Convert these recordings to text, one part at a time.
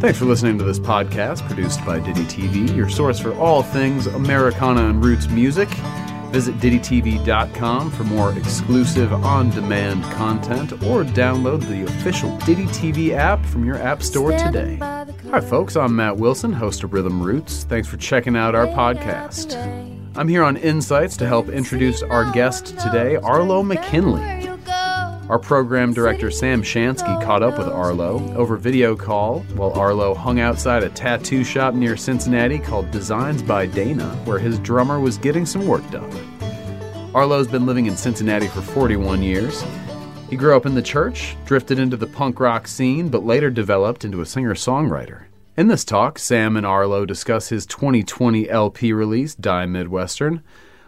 Thanks for listening to this podcast produced by Ditty TV, your source for all things Americana and roots music. Visit DittyTV.com for more exclusive on demand content or download the official Ditty TV app from your app store today. Hi, folks, I'm Matt Wilson, host of Rhythm Roots. Thanks for checking out our podcast. I'm here on Insights to help introduce our guest today, Arlo McKinley. Our program director Sam Shansky caught up with Arlo over video call while Arlo hung outside a tattoo shop near Cincinnati called Designs by Dana, where his drummer was getting some work done. Arlo's been living in Cincinnati for 41 years. He grew up in the church, drifted into the punk rock scene, but later developed into a singer songwriter. In this talk, Sam and Arlo discuss his 2020 LP release, Die Midwestern,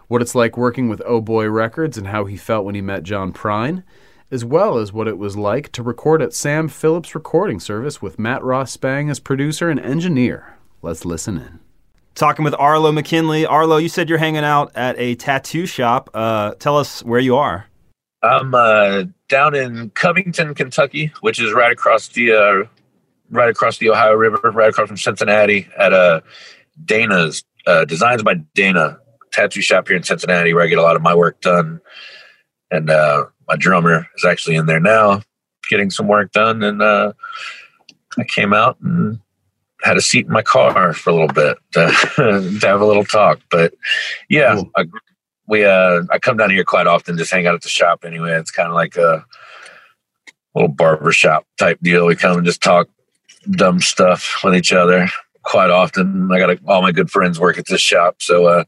what it's like working with Oh Boy Records and how he felt when he met John Prine as well as what it was like to record at Sam Phillips Recording Service with Matt Ross Spang as producer and engineer. Let's listen in. Talking with Arlo McKinley. Arlo, you said you're hanging out at a tattoo shop. Uh, tell us where you are. I'm uh, down in Covington, Kentucky, which is right across the uh, right across the Ohio River, right across from Cincinnati, at uh, Dana's uh, Designs by Dana tattoo shop here in Cincinnati, where I get a lot of my work done. And uh, my drummer is actually in there now getting some work done and uh, i came out and had a seat in my car for a little bit to, to have a little talk but yeah cool. I, we uh, i come down here quite often just hang out at the shop anyway. It's kind of like a little barbershop type deal. We come and just talk dumb stuff with each other quite often. I got a, all my good friends work at this shop so uh,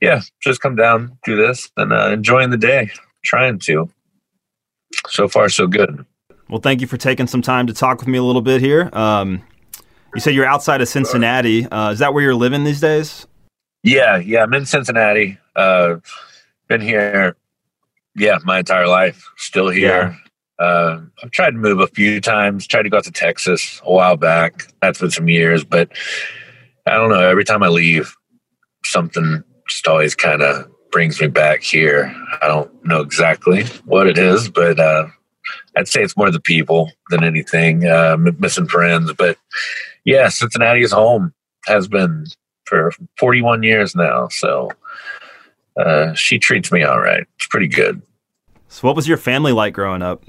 yeah just come down do this and uh, enjoying the day trying to. So far, so good. Well, thank you for taking some time to talk with me a little bit here. Um, you said you're outside of Cincinnati. Uh, is that where you're living these days? Yeah, yeah. I'm in Cincinnati. Uh, been here, yeah, my entire life. Still here. Yeah. Uh, I've tried to move a few times. Tried to go out to Texas a while back. That's been some years, but I don't know. Every time I leave, something just always kind of brings me back here. I don't know exactly what it is, but uh, I'd say it's more the people than anything. Uh, missing friends, but yeah, Cincinnati is home. Has been for 41 years now. So uh, she treats me all right. It's pretty good. So, what was your family like growing up?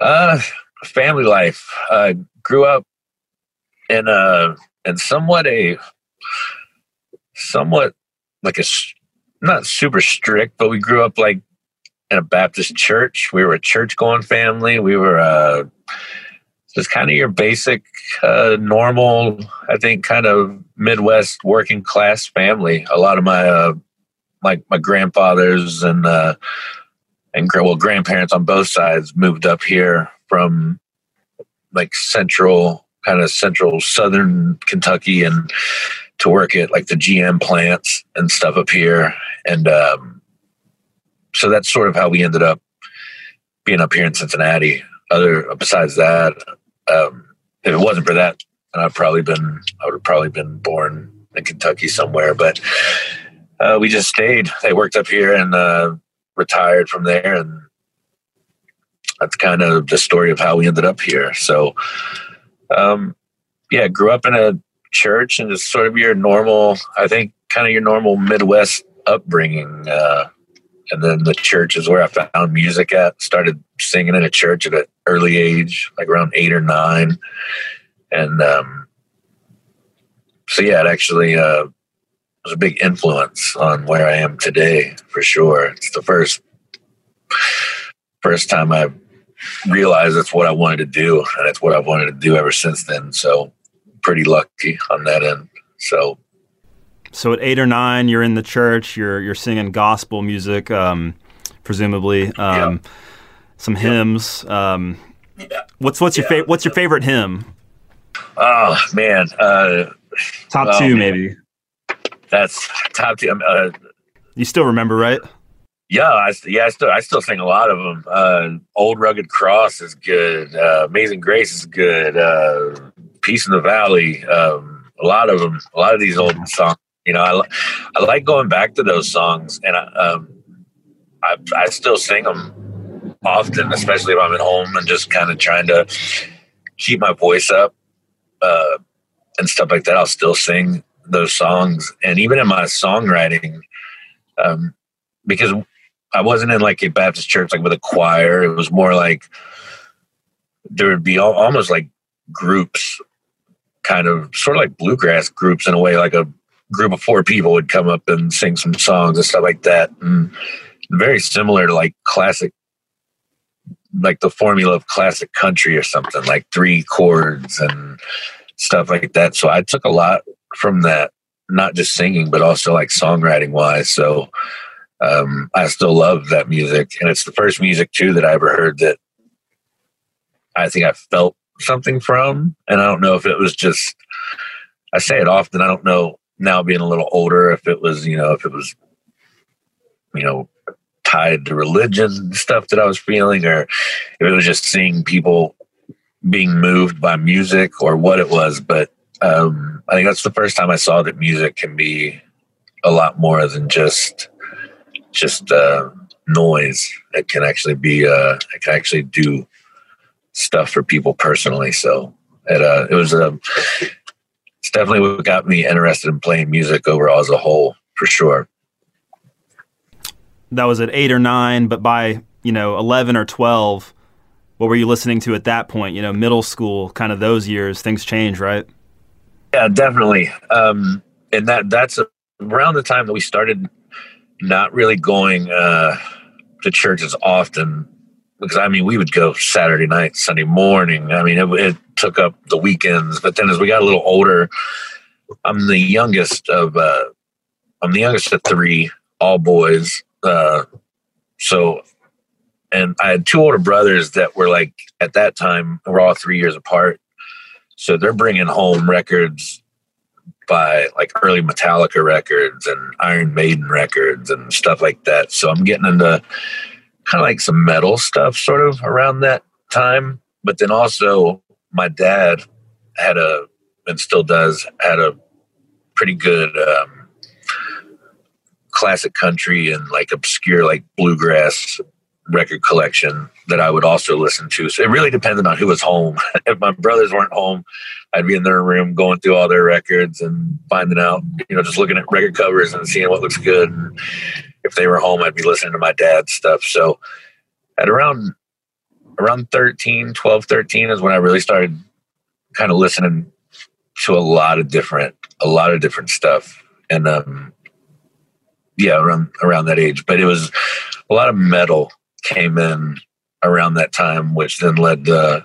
Uh, family life. Uh, grew up in a in somewhat a somewhat like a not super strict, but we grew up like in a Baptist church. We were a church going family. We were uh, just kind of your basic, uh, normal, I think, kind of Midwest working class family. A lot of my uh, my my grandfathers and uh, and well grandparents on both sides moved up here from like central kind of central southern Kentucky and to work at like the GM plants and stuff up here. And um, so that's sort of how we ended up being up here in Cincinnati. Other besides that, um, if it wasn't for that, and I'd probably been I would have probably been born in Kentucky somewhere. But uh, we just stayed. They worked up here and uh, retired from there, and that's kind of the story of how we ended up here. So, um, yeah, grew up in a church and just sort of your normal, I think, kind of your normal Midwest upbringing. Uh, and then the church is where I found music at. Started singing in a church at an early age, like around eight or nine. And um, so, yeah, it actually uh, was a big influence on where I am today, for sure. It's the first first time I realized that's what I wanted to do, and it's what I've wanted to do ever since then. So pretty lucky on that end. So, so at eight or nine, you're in the church. You're you're singing gospel music, um, presumably. Um, yeah. Some hymns. Um, yeah. What's what's yeah. your favorite? What's your favorite hymn? Oh man, uh, top two maybe. That's top two. Uh, You still remember, right? yeah, I, yeah, I still I still sing a lot of them. Uh, Old Rugged Cross is good. Uh, Amazing Grace is good. Uh, Peace in the Valley. Um, a lot of them. A lot of these old songs. You know, I I like going back to those songs, and I um, I, I still sing them often, especially if I'm at home and just kind of trying to keep my voice up uh, and stuff like that. I'll still sing those songs, and even in my songwriting, um, because I wasn't in like a Baptist church like with a choir. It was more like there would be al- almost like groups, kind of sort of like bluegrass groups in a way, like a group of four people would come up and sing some songs and stuff like that. And very similar to like classic, like the formula of classic country or something, like three chords and stuff like that. So I took a lot from that, not just singing, but also like songwriting wise. So um, I still love that music. And it's the first music too that I ever heard that I think I felt something from. And I don't know if it was just, I say it often, I don't know now being a little older if it was, you know, if it was, you know, tied to religion stuff that I was feeling, or if it was just seeing people being moved by music or what it was. But um, I think that's the first time I saw that music can be a lot more than just just uh, noise. It can actually be uh, it can actually do stuff for people personally. So it uh, it was a it's definitely what got me interested in playing music overall as a whole for sure. That was at eight or nine, but by you know eleven or twelve, what were you listening to at that point? You know, middle school, kind of those years. Things change, right? Yeah, definitely. Um, and that that's around the time that we started not really going uh, to church as often because I mean we would go Saturday night, Sunday morning. I mean it, it took up the weekends. But then as we got a little older, I'm the youngest of uh, I'm the youngest of three, all boys. Uh, so, and I had two older brothers that were like at that time we're all three years apart. So they're bringing home records by like early Metallica records and Iron Maiden records and stuff like that. So I'm getting into kind of like some metal stuff sort of around that time. But then also my dad had a, and still does, had a pretty good um, classic country and like obscure like bluegrass record collection that I would also listen to. So it really depended on who was home. if my brothers weren't home, I'd be in their room going through all their records and finding out, you know, just looking at record covers and seeing what looks good. And if they were home, I'd be listening to my dad's stuff. So at around around 13, 12, 13 is when I really started kind of listening to a lot of different a lot of different stuff. And um yeah, around around that age. But it was a lot of metal came in around that time, which then led to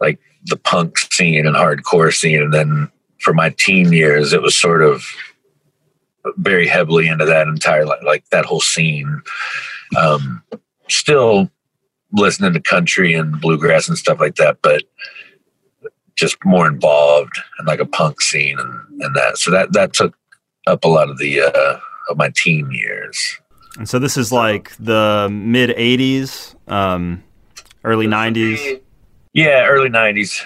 like the punk scene and hardcore scene. And then for my teen years, it was sort of very heavily into that entire like, that whole scene. Um, still listening to country and bluegrass and stuff like that, but just more involved in like a punk scene and, and that. So that that took up a lot of the uh, of my teen years. And so this is like the mid '80s, um, early '90s. Yeah, early '90s.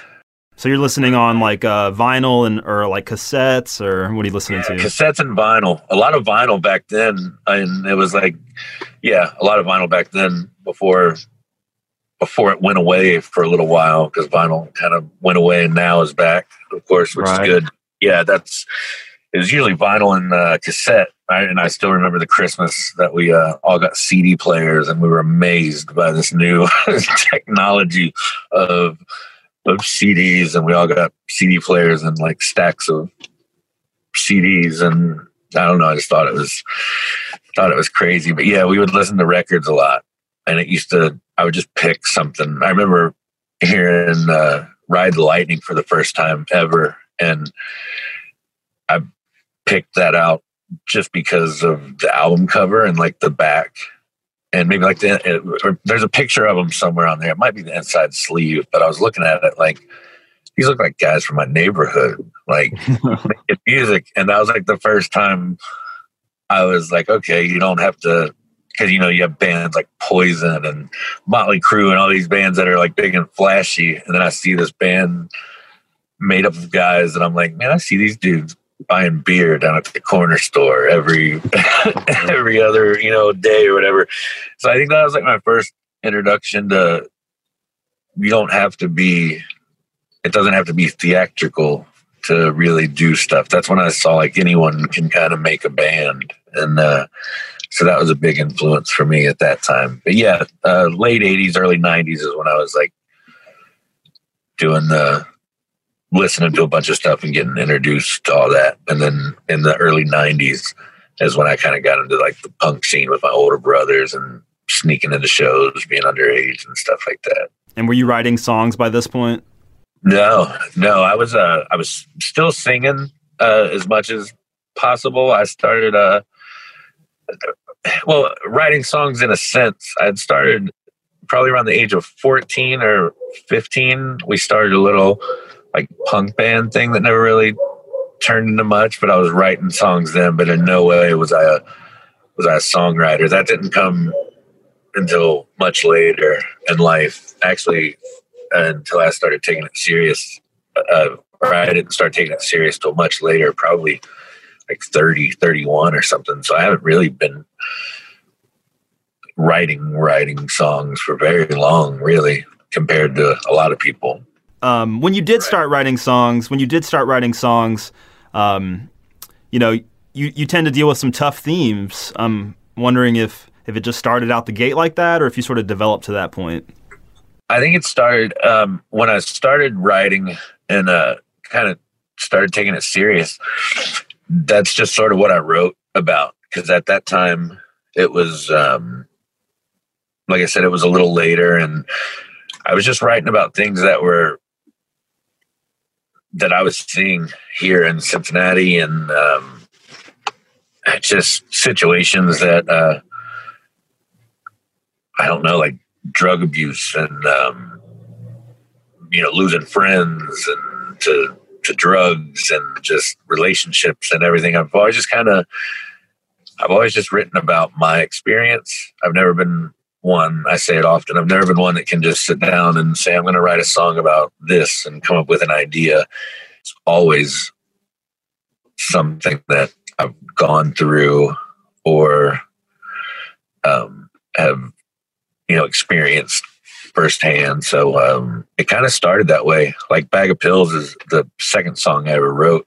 So you're listening on like uh, vinyl and or like cassettes, or what are you listening to? Cassettes and vinyl. A lot of vinyl back then, and it was like, yeah, a lot of vinyl back then before before it went away for a little while because vinyl kind of went away and now is back, of course, which Right. is good. Yeah, that's it was usually vinyl and uh, cassette. I, and I still remember the Christmas that we uh, all got CD players, and we were amazed by this new technology of of CDs, and we all got CD players and like stacks of CDs, and I don't know. I just thought it was thought it was crazy, but yeah, we would listen to records a lot, and it used to. I would just pick something. I remember hearing uh, "Ride the Lightning" for the first time ever, and I picked that out just because of the album cover and like the back and maybe like the or there's a picture of him somewhere on there it might be the inside sleeve but i was looking at it like these look like guys from my neighborhood, like making music. And that was like the first time I was like, okay, you don't have to, because you know you have bands like Poison and Motley Crue and all these bands that are like big and flashy, and then I see this band made up of guys, and I'm like, man, I see these dudes buying beer down at the corner store every every other you know day or whatever. So I think that was like my first introduction to. You don't have to be. It doesn't have to be theatrical to really do stuff. That's when I saw like anyone can kind of make a band, and uh, so that was a big influence for me at that time. But yeah, uh, late '80s, early '90s is when I was like doing the listening to a bunch of stuff and getting introduced to all that. And then in the early '90s is when I kind of got into like the punk scene with my older brothers and sneaking into shows, being underage and stuff like that. And were you writing songs by this point? No, no, I was uh I was still singing uh as much as possible. I started uh well, writing songs in a sense. I had started probably around the age of 14 or 15. We started a little like punk band thing that never really turned into much, but I was writing songs then, but in no way was I a was I a songwriter. That didn't come until much later in life. Actually, until I started taking it serious. Uh, or I didn't start taking it serious till much later, probably like 30, 31 or something. So I haven't really been writing, writing songs for very long, really, compared to a lot of people. Um, when you did start writing songs, when you did start writing songs, um, you know, you, you tend to deal with some tough themes. I'm wondering if, if it just started out the gate like that or if you sort of developed to that point. I think it started um, when I started writing and uh, kind of started taking it serious. That's just sort of what I wrote about because at that time it was, um, like I said, it was a little later, and I was just writing about things that were that I was seeing here in Cincinnati, and um, just situations that uh, I don't know, like drug abuse and um, you know losing friends and to to drugs and just relationships and everything. I've always just kind of I've always just written about my experience. I've never been one. I say it often. I've never been one that can just sit down and say I'm going to write a song about this and come up with an idea. It's always something that I've gone through or um, have you know experienced firsthand. So um, it kind of started that way. Like Bag of Pills is the second song I ever wrote,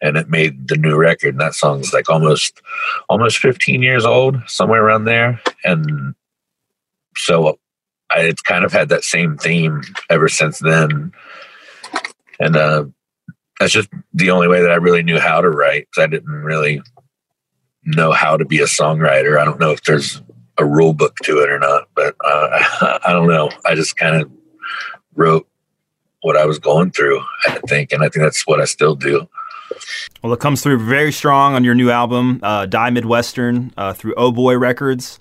and it made the new record. And that song's like almost almost 15 years old, somewhere around there. And so I, it's kind of had that same theme ever since then. And uh, that's just the only way that I really knew how to write because I didn't really know how to be a songwriter. I don't know if there's a rule book to it or not, but uh, I don't know. I just kind of wrote what I was going through, I think, and I think that's what I still do. Well, it comes through very strong on your new album, uh, Die Midwestern, uh, through Oh Boy Records.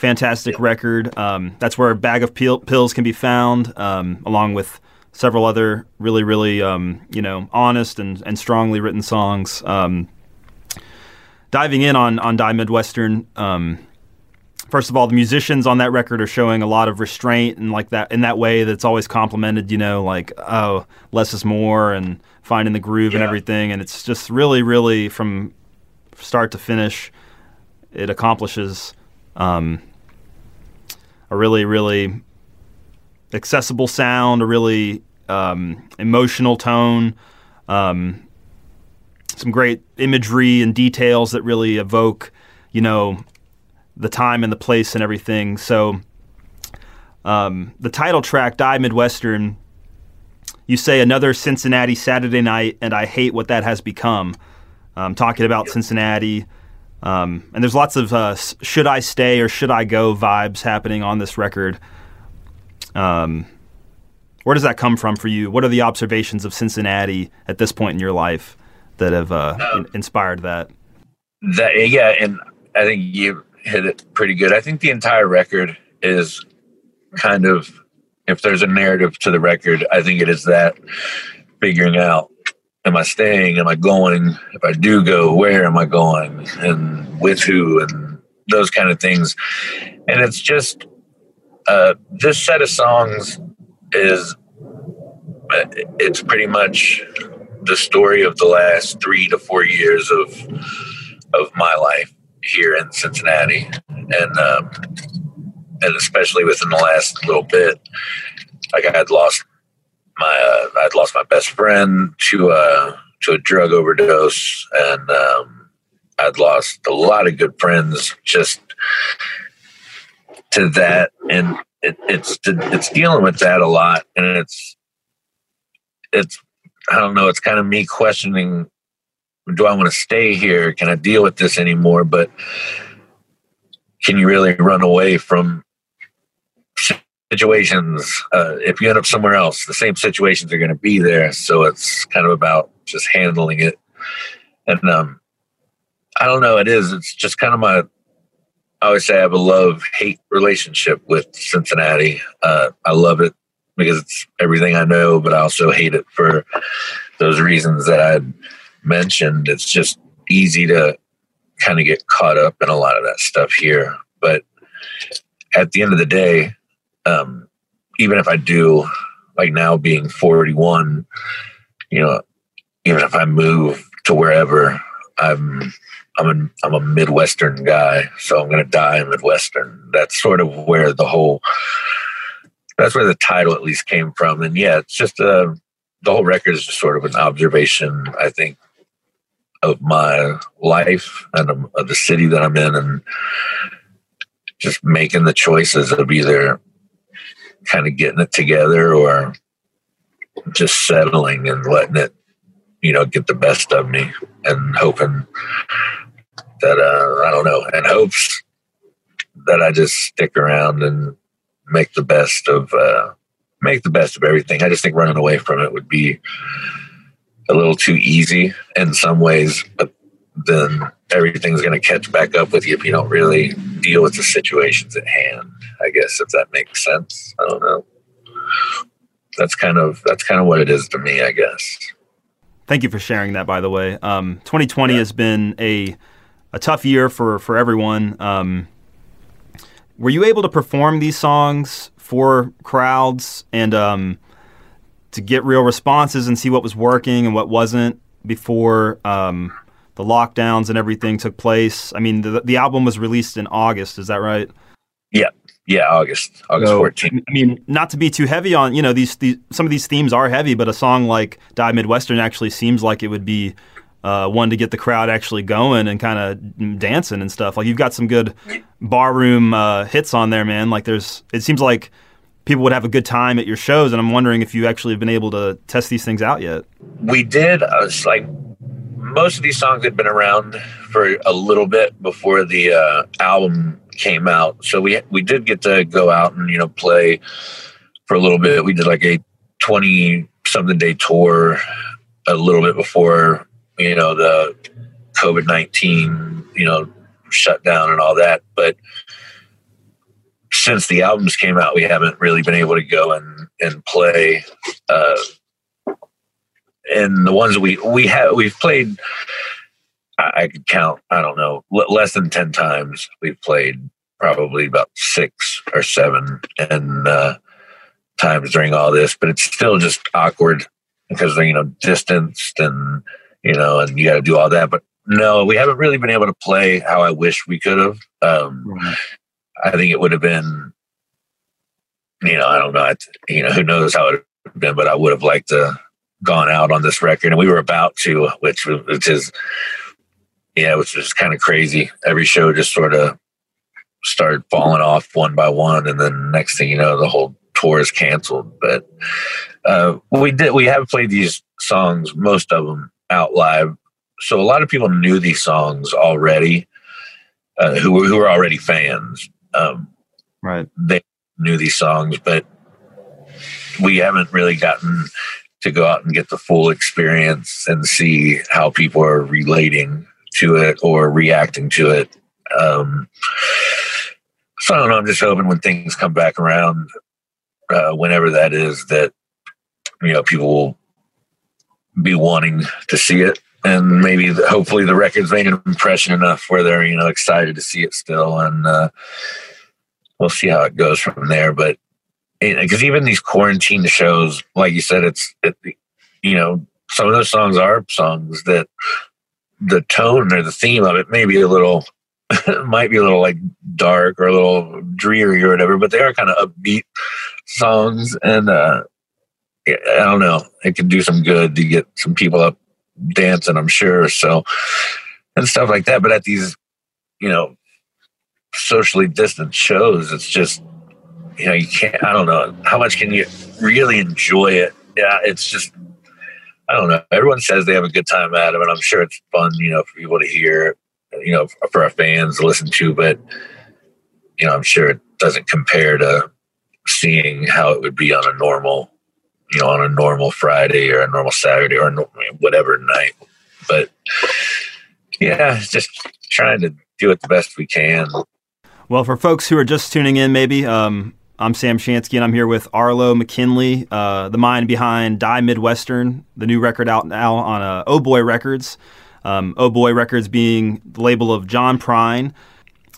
Fantastic record. Um, that's where a bag of pil- pills can be found, um, along with several other really, really, um, you know, honest and, and strongly written songs. Um, diving in on on Die Midwestern, um, first of all, the musicians on that record are showing a lot of restraint and like that in that way that's always complimented. You know, like oh, less is more, and finding the groove yeah. and everything. And it's just really, really from start to finish, it accomplishes um, a really, really accessible sound, a really um, emotional tone. Um, some great imagery and details that really evoke, you know, the time and the place and everything. So um, the title track, Die Midwestern, you say another Cincinnati Saturday night, and I hate what that has become. I'm talking about Cincinnati. Um, and there's lots of uh, should I stay or should I go vibes happening on this record. Um, where does that come from for you? What are the observations of Cincinnati at this point in your life that have uh, um, inspired that? That yeah, and I think you hit it pretty good. I think the entire record is kind of, if there's a narrative to the record, I think it is that figuring out am I staying? Am I going? If I do go, where am I going? And with who? And those kind of things. And it's just uh, this set of songs is it's pretty much the story of the last three to four years of of my life here in Cincinnati, and um, and especially within the last little bit, like I had lost my uh, I'd lost my best friend to uh, to a drug overdose, and um, I'd lost a lot of good friends just to that, and it, it's it's dealing with that a lot, and it's it's I don't know. It's kind of me questioning: Do I want to stay here? Can I deal with this anymore? But can you really run away from situations? Uh, if you end up somewhere else, the same situations are going to be there. So it's kind of about just handling it. And um, I don't know. It is. It's just kind of my. I always say I have a love hate relationship with Cincinnati. Uh, I love it because it's everything I know, but I also hate it for those reasons that I mentioned. It's just easy to kind of get caught up in a lot of that stuff here. But at the end of the day, um, even if I do, like now being 41, you know, even if I move to wherever, I'm I'm a, I'm a Midwestern guy, so I'm going to die Midwestern. That's sort of where the whole that's where the title at least came from. And yeah, it's just uh, the whole record is just sort of an observation, I think, of my life and of, of the city that I'm in, and just making the choices of either kind of getting it together or just settling and letting it, you know, get the best of me and hoping that uh, I don't know, and hopes that I just stick around and make the best of uh, make the best of everything. I just think running away from it would be a little too easy in some ways, but then everything's going to catch back up with you if you don't really deal with the situations at hand. I guess if that makes sense. I don't know. That's kind of that's kind of what it is to me. I guess. Thank you for sharing that. By the way, um, 2020 yeah. has been a a tough year for for everyone. Um, were you able to perform these songs for crowds and um, to get real responses and see what was working and what wasn't before um, the lockdowns and everything took place? I mean, the, the album was released in August. Is that right? Yeah, yeah, August, August fourteenth. I mean, not to be too heavy on, you know, these, these some of these themes are heavy, but a song like "Die Midwestern" actually seems like it would be uh, one to get the crowd actually going and kind of dancing and stuff. Like you've got some good barroom uh, hits on there, man. Like there's, it seems like people would have a good time at your shows, and I'm wondering if you actually have been able to test these things out yet. We did. Uh, it's like most of these songs had been around for a little bit before the uh, album came out, so we we did get to go out and you know play for a little bit. We did like a twenty something day tour a little bit before you know, the COVID 19, you know, shutdown and all that. But since the albums came out, we haven't really been able to go and, and play. Uh, and the ones we, we have, we've played, I, could count, I don't know, l- less than 10 times we've played probably about six or seven and, uh, times during all this, but it's still just awkward because they're, you know, distanced and, you know, and you got to do all that. But no, we haven't really been able to play how I wish we could have. Um, right. I think it would have been, you know, I don't know, you know, who knows how it would have been, but I would have liked to gone out on this record, and we were about to, which which is, yeah, which is kind of crazy. Every show just sort of started falling off one by one, and then next thing you know, the whole tour is canceled. But uh, we did, we have played these songs, most of them out live. So a lot of people knew these songs already, uh, who were who were already fans. Um, right. They knew these songs, but we haven't really gotten to go out and get the full experience and see how people are relating to it or reacting to it. Um, so I don't know. I'm just hoping when things come back around, uh, whenever that is, that you know people will be wanting to see it. And maybe the, hopefully the record's made an impression enough where they're, you know, excited to see it still. And uh, we'll see how it goes from there. But because even these quarantine shows, like you said, it's, it, you know, some of those songs are songs that the tone or the theme of it may be a little might be a little like dark or a little dreary or whatever, but they are kind of upbeat songs. And uh, I don't know, it can do some good to get some people up dancing, I'm sure. So, and stuff like that. But at these, you know, socially distant shows, it's just, you know, you can't, I don't know, how much can you really enjoy it? Yeah, it's just, I don't know. Everyone says they have a good time at it, and I'm sure it's fun, you know, for people to hear you know, for our fans to listen to, but you know, I'm sure it doesn't compare to seeing how it would be on a normal, you know, on a normal Friday or a normal Saturday or whatever night. But yeah, just trying to do it the best we can. Well, for folks who are just tuning in, maybe um, I'm Sam Shansky, and I'm here with Arlo McKinley, uh, the mind behind Die Midwestern, the new record out now on uh, Oh Boy Records. Um, oh Boy Records being the label of John Prine.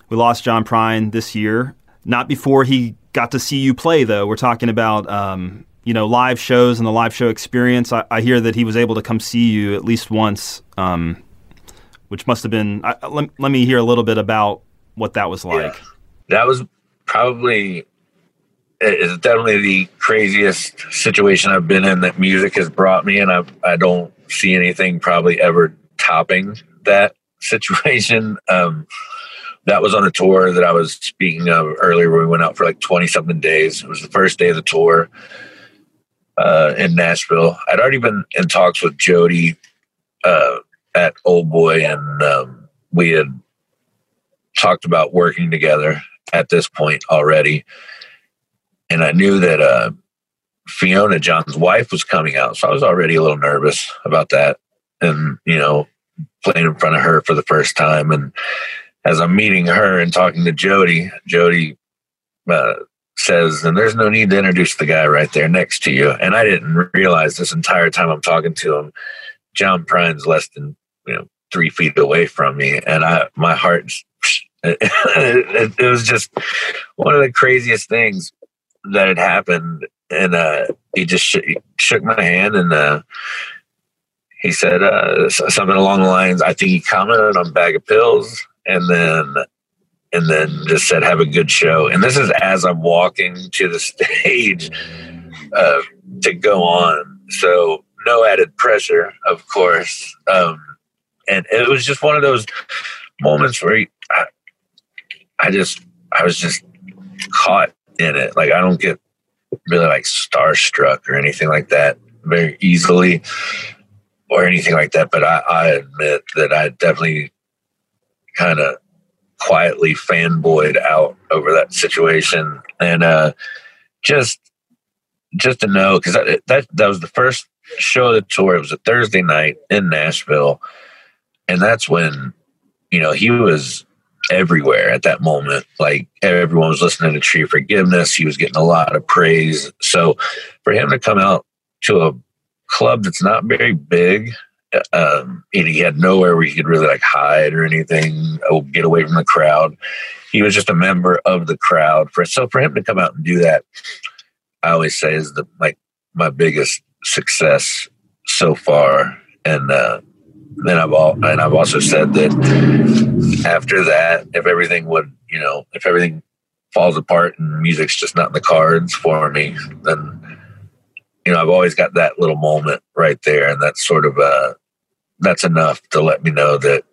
We lost John Prine this year. Not before he got to see you play, though. We're talking about um, you know live shows and the live show experience. I, I, hear that he was able to come see you at least once, um, which must have been. I, let, let me hear a little bit about what that was like. Yeah. That was probably it's definitely the craziest situation I've been in that music has brought me, and I I don't see anything probably ever topping that situation. Um, that was on a tour that I was speaking of earlier. Where we went out for like twenty something days. It was the first day of the tour uh, in Nashville. I'd already been in talks with Jody uh, at Old Boy, and um, we had talked about working together at this point already. And I knew that uh, Fiona, John's wife, was coming out, so I was already a little nervous about that. And you know, playing in front of her for the first time. And as I'm meeting her and talking to Jody, Jody uh, says, and there's no need to introduce the guy right there next to you. And I didn't realize this entire time I'm talking to him, John Prine's less than, you know, three feet away from me. And I, my heart, it, was just one of the craziest things that had happened. And uh, he just sh- shook my hand and uh, he said uh, something along the lines. I think he commented on Bag of Pills, and then and then just said, "Have a good show." And this is as I'm walking to the stage uh, to go on, so no added pressure, of course. Um, and it was just one of those moments where he, I, I just I was just caught in it. Like I don't get really like starstruck or anything like that very easily or anything like that. But I, I admit that I definitely kind of quietly fanboyed out over that situation, and uh, just just to know because that, that that was the first show of the tour. It was a Thursday night in Nashville, and that's when you know he was everywhere at that moment. Like everyone was listening to Tree Forgiveness. He was getting a lot of praise. So for him to come out to a club that's not very big. Um, and he had nowhere where he could really like hide or anything, or get away from the crowd. He was just a member of the crowd. For so for him to come out and do that, I always say is the like my biggest success so far. And uh, then I've all and I've also said that after that, if everything would you know if everything falls apart and music's just not in the cards for me, then you know, I've always got that little moment right there, and that's sort of uh, that's enough to let me know that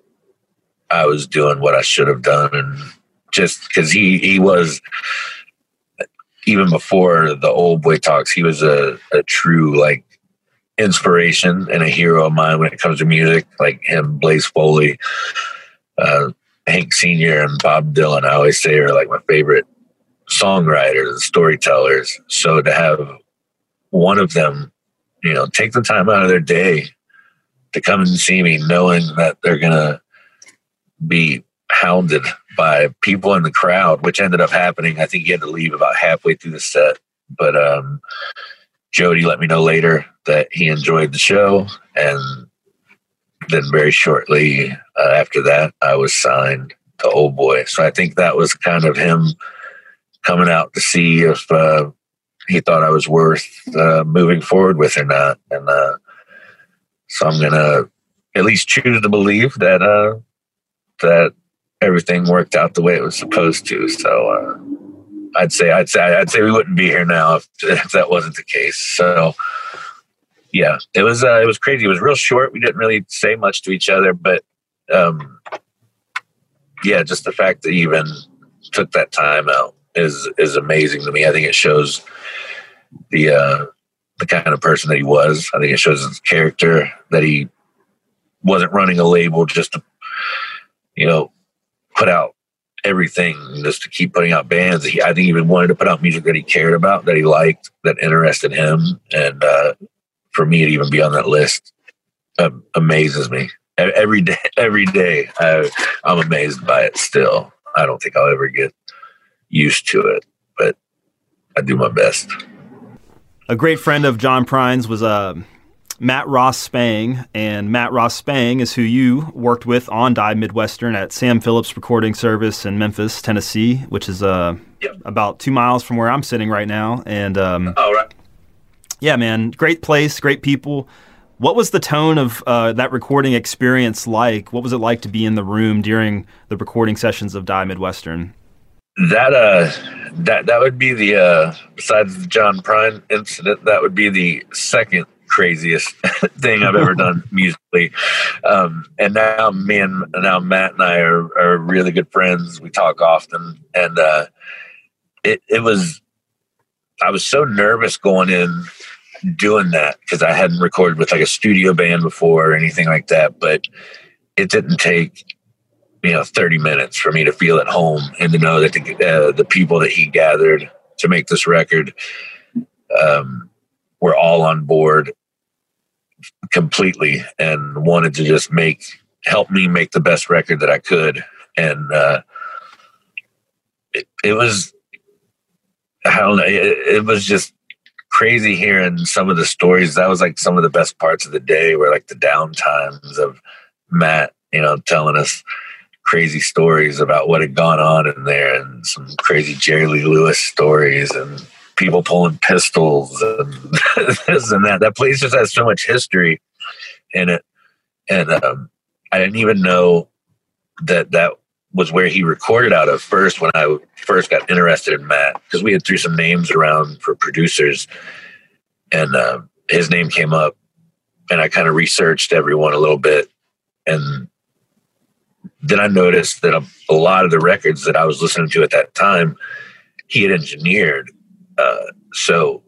I was doing what I should have done, and just because he he was even before the old boy talks, he was a, a true like inspiration and a hero of mine when it comes to music, like him, Blaze Foley, uh, Hank Senior, and Bob Dylan. I always say are like my favorite songwriters and storytellers. So to have one of them, you know, take the time out of their day to come and see me, knowing that they're going to be hounded by people in the crowd, which ended up happening. I think he had to leave about halfway through the set, but um, Jody let me know later that he enjoyed the show, and then very shortly uh, after that, I was signed to Old Boy. So I think that was kind of him coming out to see if uh, he thought I was worth uh, moving forward with or not. And uh, so I'm gonna at least choose to believe that uh, that everything worked out the way it was supposed to. So uh, I'd say I'd say I'd say we wouldn't be here now if, if that wasn't the case. So yeah, it was uh, it was crazy. It was real short. We didn't really say much to each other, but um, yeah, just the fact that he even took that time out is is amazing to me. I think it shows the uh, the kind of person that he was. I think it shows his character that he wasn't running a label just to you know put out everything just to keep putting out bands. He, I think he even wanted to put out music that he cared about, that he liked, that interested him, and uh, for me to even be on that list uh, amazes me every day. Every day, I, I'm amazed by it. Still, I don't think I'll ever get used to it, but I do my best. A great friend of John Prine's was uh, Matt Ross Spang, and Matt Ross Spang is who you worked with on Die Midwestern at Sam Phillips Recording Service in Memphis, Tennessee, which is uh, yep. about two miles from where I'm sitting right now. And um, oh, right. yeah, man, great place, great people. What was the tone of uh, that recording experience like? What was it like to be in the room during the recording sessions of Die Midwestern? That uh, that that would be the uh, besides the John Prine incident, that would be the second craziest thing I've ever done musically. Um, and now me and now Matt and I are, are really good friends. We talk often, and uh, it it was I was so nervous going in doing that because I hadn't recorded with like a studio band before or anything like that. But it didn't take you know 30 minutes for me to feel at home and to know that the uh, the people that he gathered to make this record um, were all on board completely and wanted to just make help me make the best record that I could and uh, it, it was I don't know it, it was just crazy hearing some of the stories. That was like some of the best parts of the day were like the downtimes of Matt, you know, telling us crazy stories about what had gone on in there and some crazy Jerry Lee Lewis stories and people pulling pistols and this and that. That place just has so much history in it. And um, I didn't even know that that was where he recorded out of first when I first got interested in Matt because we had threw some names around for producers, and uh, his name came up, and I kind of researched everyone a little bit, and then I noticed that a, a, lot of the records that I was listening to at that time, he had engineered. Uh, so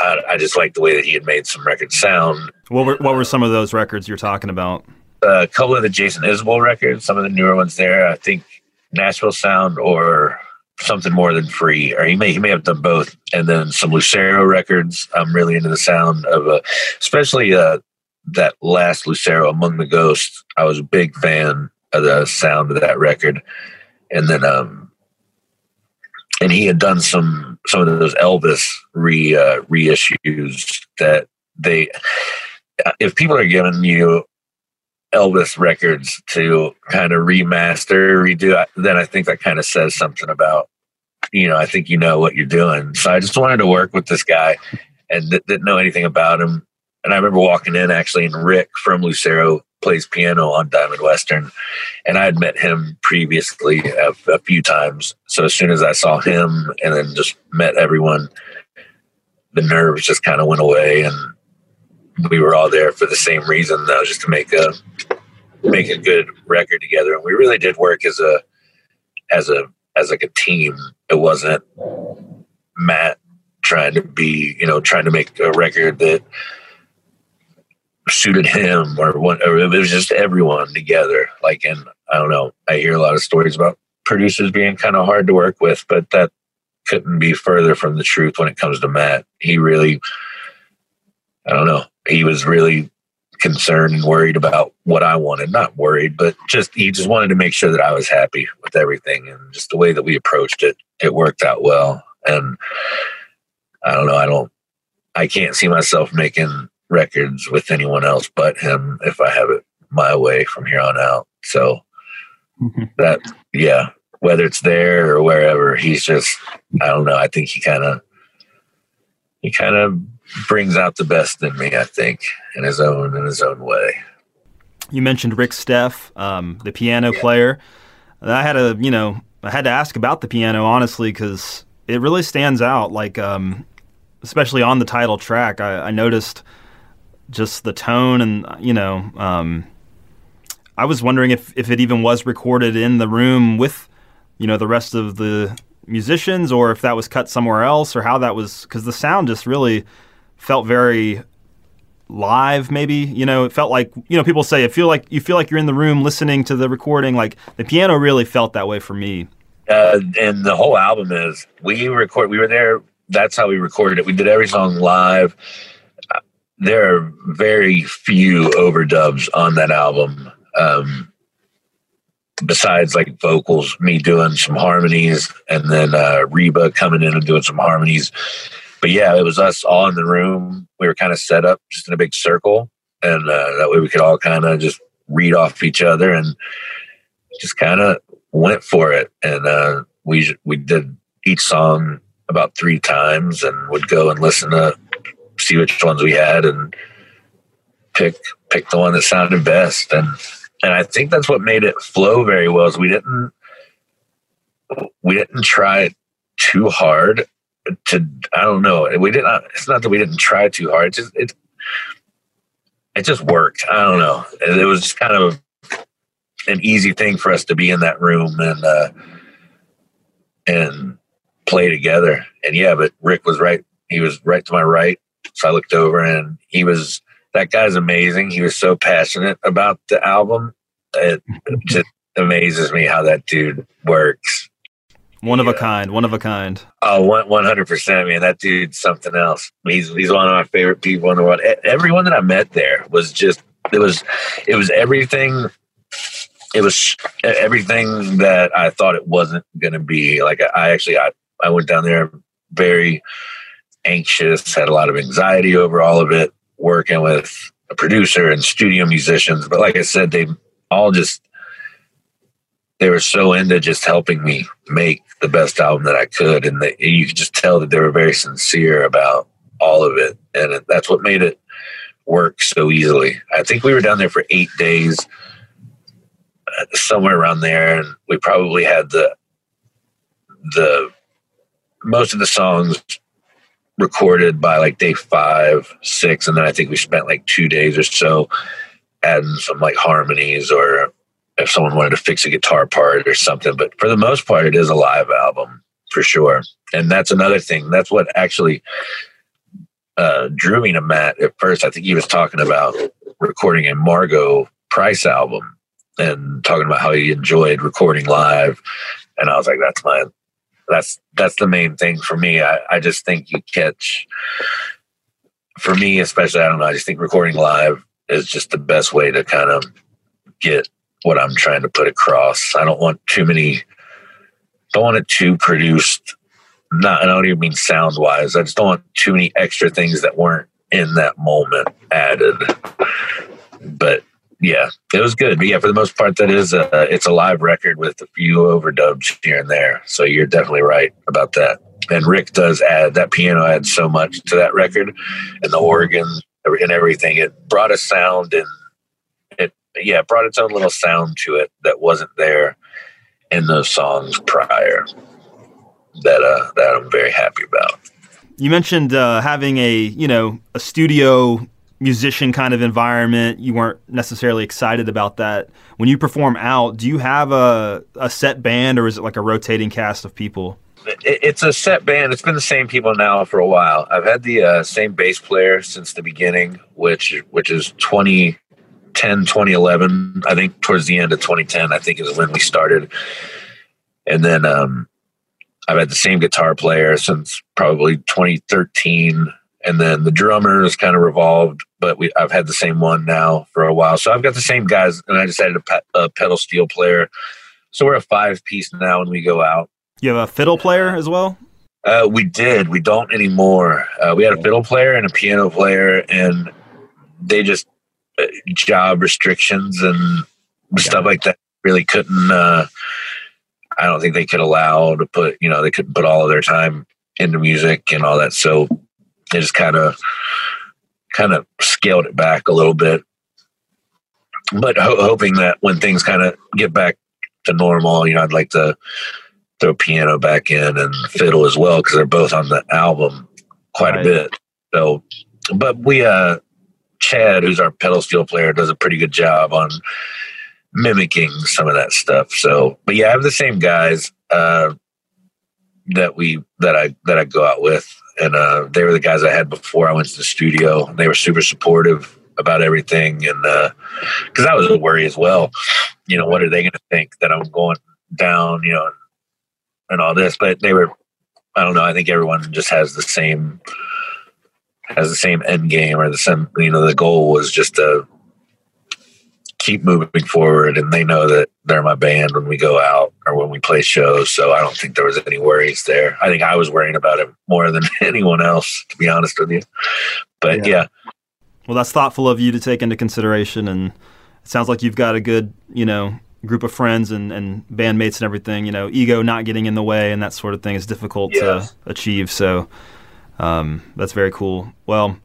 I, I just liked the way that he had made some records sound. What were what were some of those records you're talking about? a couple of the Jason Isbell records, some of the newer ones there. I think Nashville Sound or something more than free, or he may he may have done both. And then some Lucero records. I'm really into the sound of, uh, especially uh, that last Lucero, Among the Ghosts. I was a big fan of the sound of that record. And then, um, and he had done some some of those Elvis re uh, reissues that they. If people are giving you Elvis records to kind of remaster, redo, then I think that kind of says something about, you know, I think you know what you're doing. So I just wanted to work with this guy and th- didn't know anything about him. And I remember walking in actually, and Rick from Lucero plays piano on Die Midwestern. And I had met him previously a, a few times. So as soon as I saw him and then just met everyone, the nerves just kind of went away. And we were all there for the same reason, though, just to make a make a good record together. And we really did work as a as a as like a team. It wasn't Matt trying to be, you know, trying to make a record that suited him or what or it was just everyone together. Like and I don't know, I hear a lot of stories about producers being kind of hard to work with, but that couldn't be further from the truth when it comes to Matt. He really I don't know he was really concerned and worried about what I wanted. Not worried, but just he just wanted to make sure that I was happy with everything and just the way that we approached it. It worked out well, and I don't know. I don't. I can't see myself making records with anyone else but him if I have it my way from here on out. So mm-hmm. that, yeah, whether it's there or wherever, he's just, I don't know. I think he kind of, he kind of brings out the best in me, I think, in his own, in his own way. You mentioned Rick Steff, um, the piano yeah. player. I had a, you know, I had to ask about the piano honestly because it really stands out. Like, um, especially on the title track, I, I, noticed just the tone and you know, um, I was wondering if if it even was recorded in the room with, you know, the rest of the musicians, or if that was cut somewhere else, or how that was because the sound just really felt very live maybe you know? It felt like you know people say it feel like you feel like you're in the room listening to the recording like the piano really felt that way for me. Uh, and the whole album is we record we were there that's how we recorded it. We did every song live. There are very few overdubs on that album um, besides like vocals me doing some harmonies and then uh, reba coming in and doing some harmonies but yeah, it was us all in the room. We were kind of set up just in a big circle, and uh, that way we could all kind of just read off each other and just kind of went for it. And uh, we we did each song about three times, and would go and listen to see which ones we had and pick pick the one that sounded best. And and I think that's what made it flow very well. Is we didn't we didn't try too hard to I don't know. We did not. It's not that we didn't try too hard. It just it it just worked. I don't know. It, was just kind of an easy thing for us to be in that room and uh, and play together. And yeah, but Rick was right. He was right to my right. So I looked over and he was that guy's amazing. He was so passionate about the album. It just amazes me how that dude works one of a kind, one of a kind. Oh, one hundred percent, man. That dude's something else. He's he's one of my favorite people in the world. Everyone that I met there was just it was it was everything. It was everything that I thought it wasn't going to be. Like I actually I I went down there very anxious, had a lot of anxiety over all of it, working with a producer and studio musicians. But like I said, they all just they were so into just helping me make the best album that I could, and they, you could just tell that they were very sincere about all of it, and it, that's what made it work so easily. I think we were down there for eight days, uh, somewhere around there, and we probably had the the most of the songs recorded by like day five, six, and then I think we spent like two days or so adding some like harmonies or if someone wanted to fix a guitar part or something. But for the most part, it is a live album for sure. And that's another thing. That's what actually uh, drew me to Matt at first. I think he was talking about recording a Margo Price album and talking about how he enjoyed recording live. And I was like, that's my, that's, that's the main thing for me. I, I just think you catch, for me, especially, I don't know, I just think recording live is just the best way to kind of get what I'm trying to put across. I don't want too many, don't want it too produced. Not, I don't even mean sound wise. I just don't want too many extra things that weren't in that moment added. But yeah, it was good. But yeah, for the most part, that is a, it's a live record with a few overdubs here and there. So you're definitely right about that. And Rick does add that piano adds so much to that record, and the organ and everything. It brought a sound and it yeah, brought its own little sound to it that wasn't there in those songs prior. That uh, that I'm very happy about. You mentioned uh, having a you know a studio musician kind of environment. You weren't necessarily excited about that. When you perform out, do you have a a set band or is it like a rotating cast of people? It's a set band. It's been the same people now for a while. I've had the uh, same bass player since the beginning, which which is twenty 10, 2011. I think towards the end of 2010, I think is when we started. And then um, I've had the same guitar player since probably 2013. And then the drummer has kind of revolved, but we I've had the same one now for a while. So I've got the same guys, and I just added a, pe- a pedal steel player. So we're a five piece now when we go out. You have a fiddle player as well. Uh, we did. We don't anymore. Uh, we had a fiddle player and a piano player, and they just uh, job restrictions and stuff like that really couldn't. Uh, I don't think they could allow to put. You know, they couldn't put all of their time into music and all that. So they just kind of kind of scaled it back a little bit. But ho- hoping that when things kind of get back to normal, you know, I'd like to throw piano back in and fiddle as well because they're both on the album quite Right. a bit. So, but we, uh, Chad, who's our pedal steel player, does a pretty good job on mimicking some of that stuff. So, but yeah, I have the same guys uh, that we that I that I go out with, and uh, they were the guys I had before I went to the studio. They were super supportive about everything, and because I was a worry as well. You know, what are they going to think that I'm going down? You know, and all this, but they were. I don't know. I think everyone just has the same has the same end game or the same. You know, the goal was just to keep moving forward, and they know that they're my band when we go out or when we play shows. So I don't think there was any worries there. I think I was worrying about it more than anyone else, to be honest with you. But Yeah. yeah, Well, that's thoughtful of you to take into consideration, and it sounds like you've got a good, you know, group of friends and, and bandmates and everything. You know, ego not getting in the way and that sort of thing is difficult Yes. to achieve. So um, that's very cool. Well,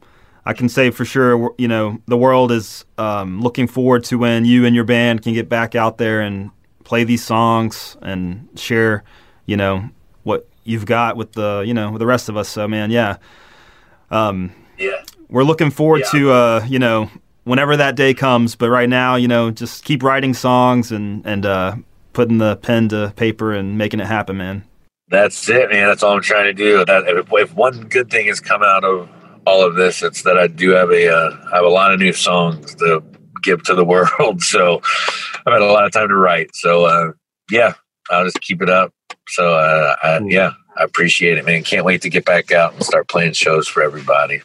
I can say for sure, you know, the world is um, looking forward to when you and your band can get back out there and play these songs and share, you know, what you've got with the, you know, with the rest of us. So, man, yeah. Um, yeah. we're looking forward Yeah. to uh, you know whenever that day comes. But right now, you know, just keep writing songs and and uh, putting the pen to paper and making it happen, man. That's it, man. That's all I'm trying to do. That if, if one good thing has come out of all of this, it's that I do have a uh, I have a lot of new songs to give to the world. So I've had a lot of time to write. So uh, yeah, I'll just keep it up. So uh, I, yeah, I appreciate it, man. Can't wait to get back out and start playing shows for everybody.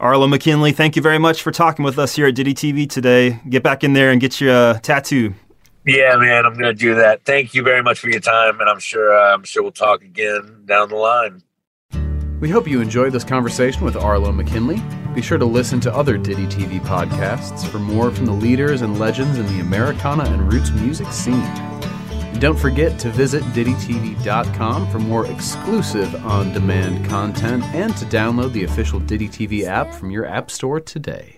Arlo McKinley, thank you very much for talking with us here at Ditty TV today. Get back in there and get your uh, tattoo. Yeah, man, I'm gonna do that. Thank you very much for your time, and I'm sure uh, I'm sure we'll talk again down the line. We hope you enjoyed this conversation with Arlo McKinley. Be sure to listen to other Ditty TV podcasts for more from the leaders and legends in the Americana and roots music scene. And don't forget to visit DittyTV.com for more exclusive on demand content and to download the official Ditty TV app from your App Store today.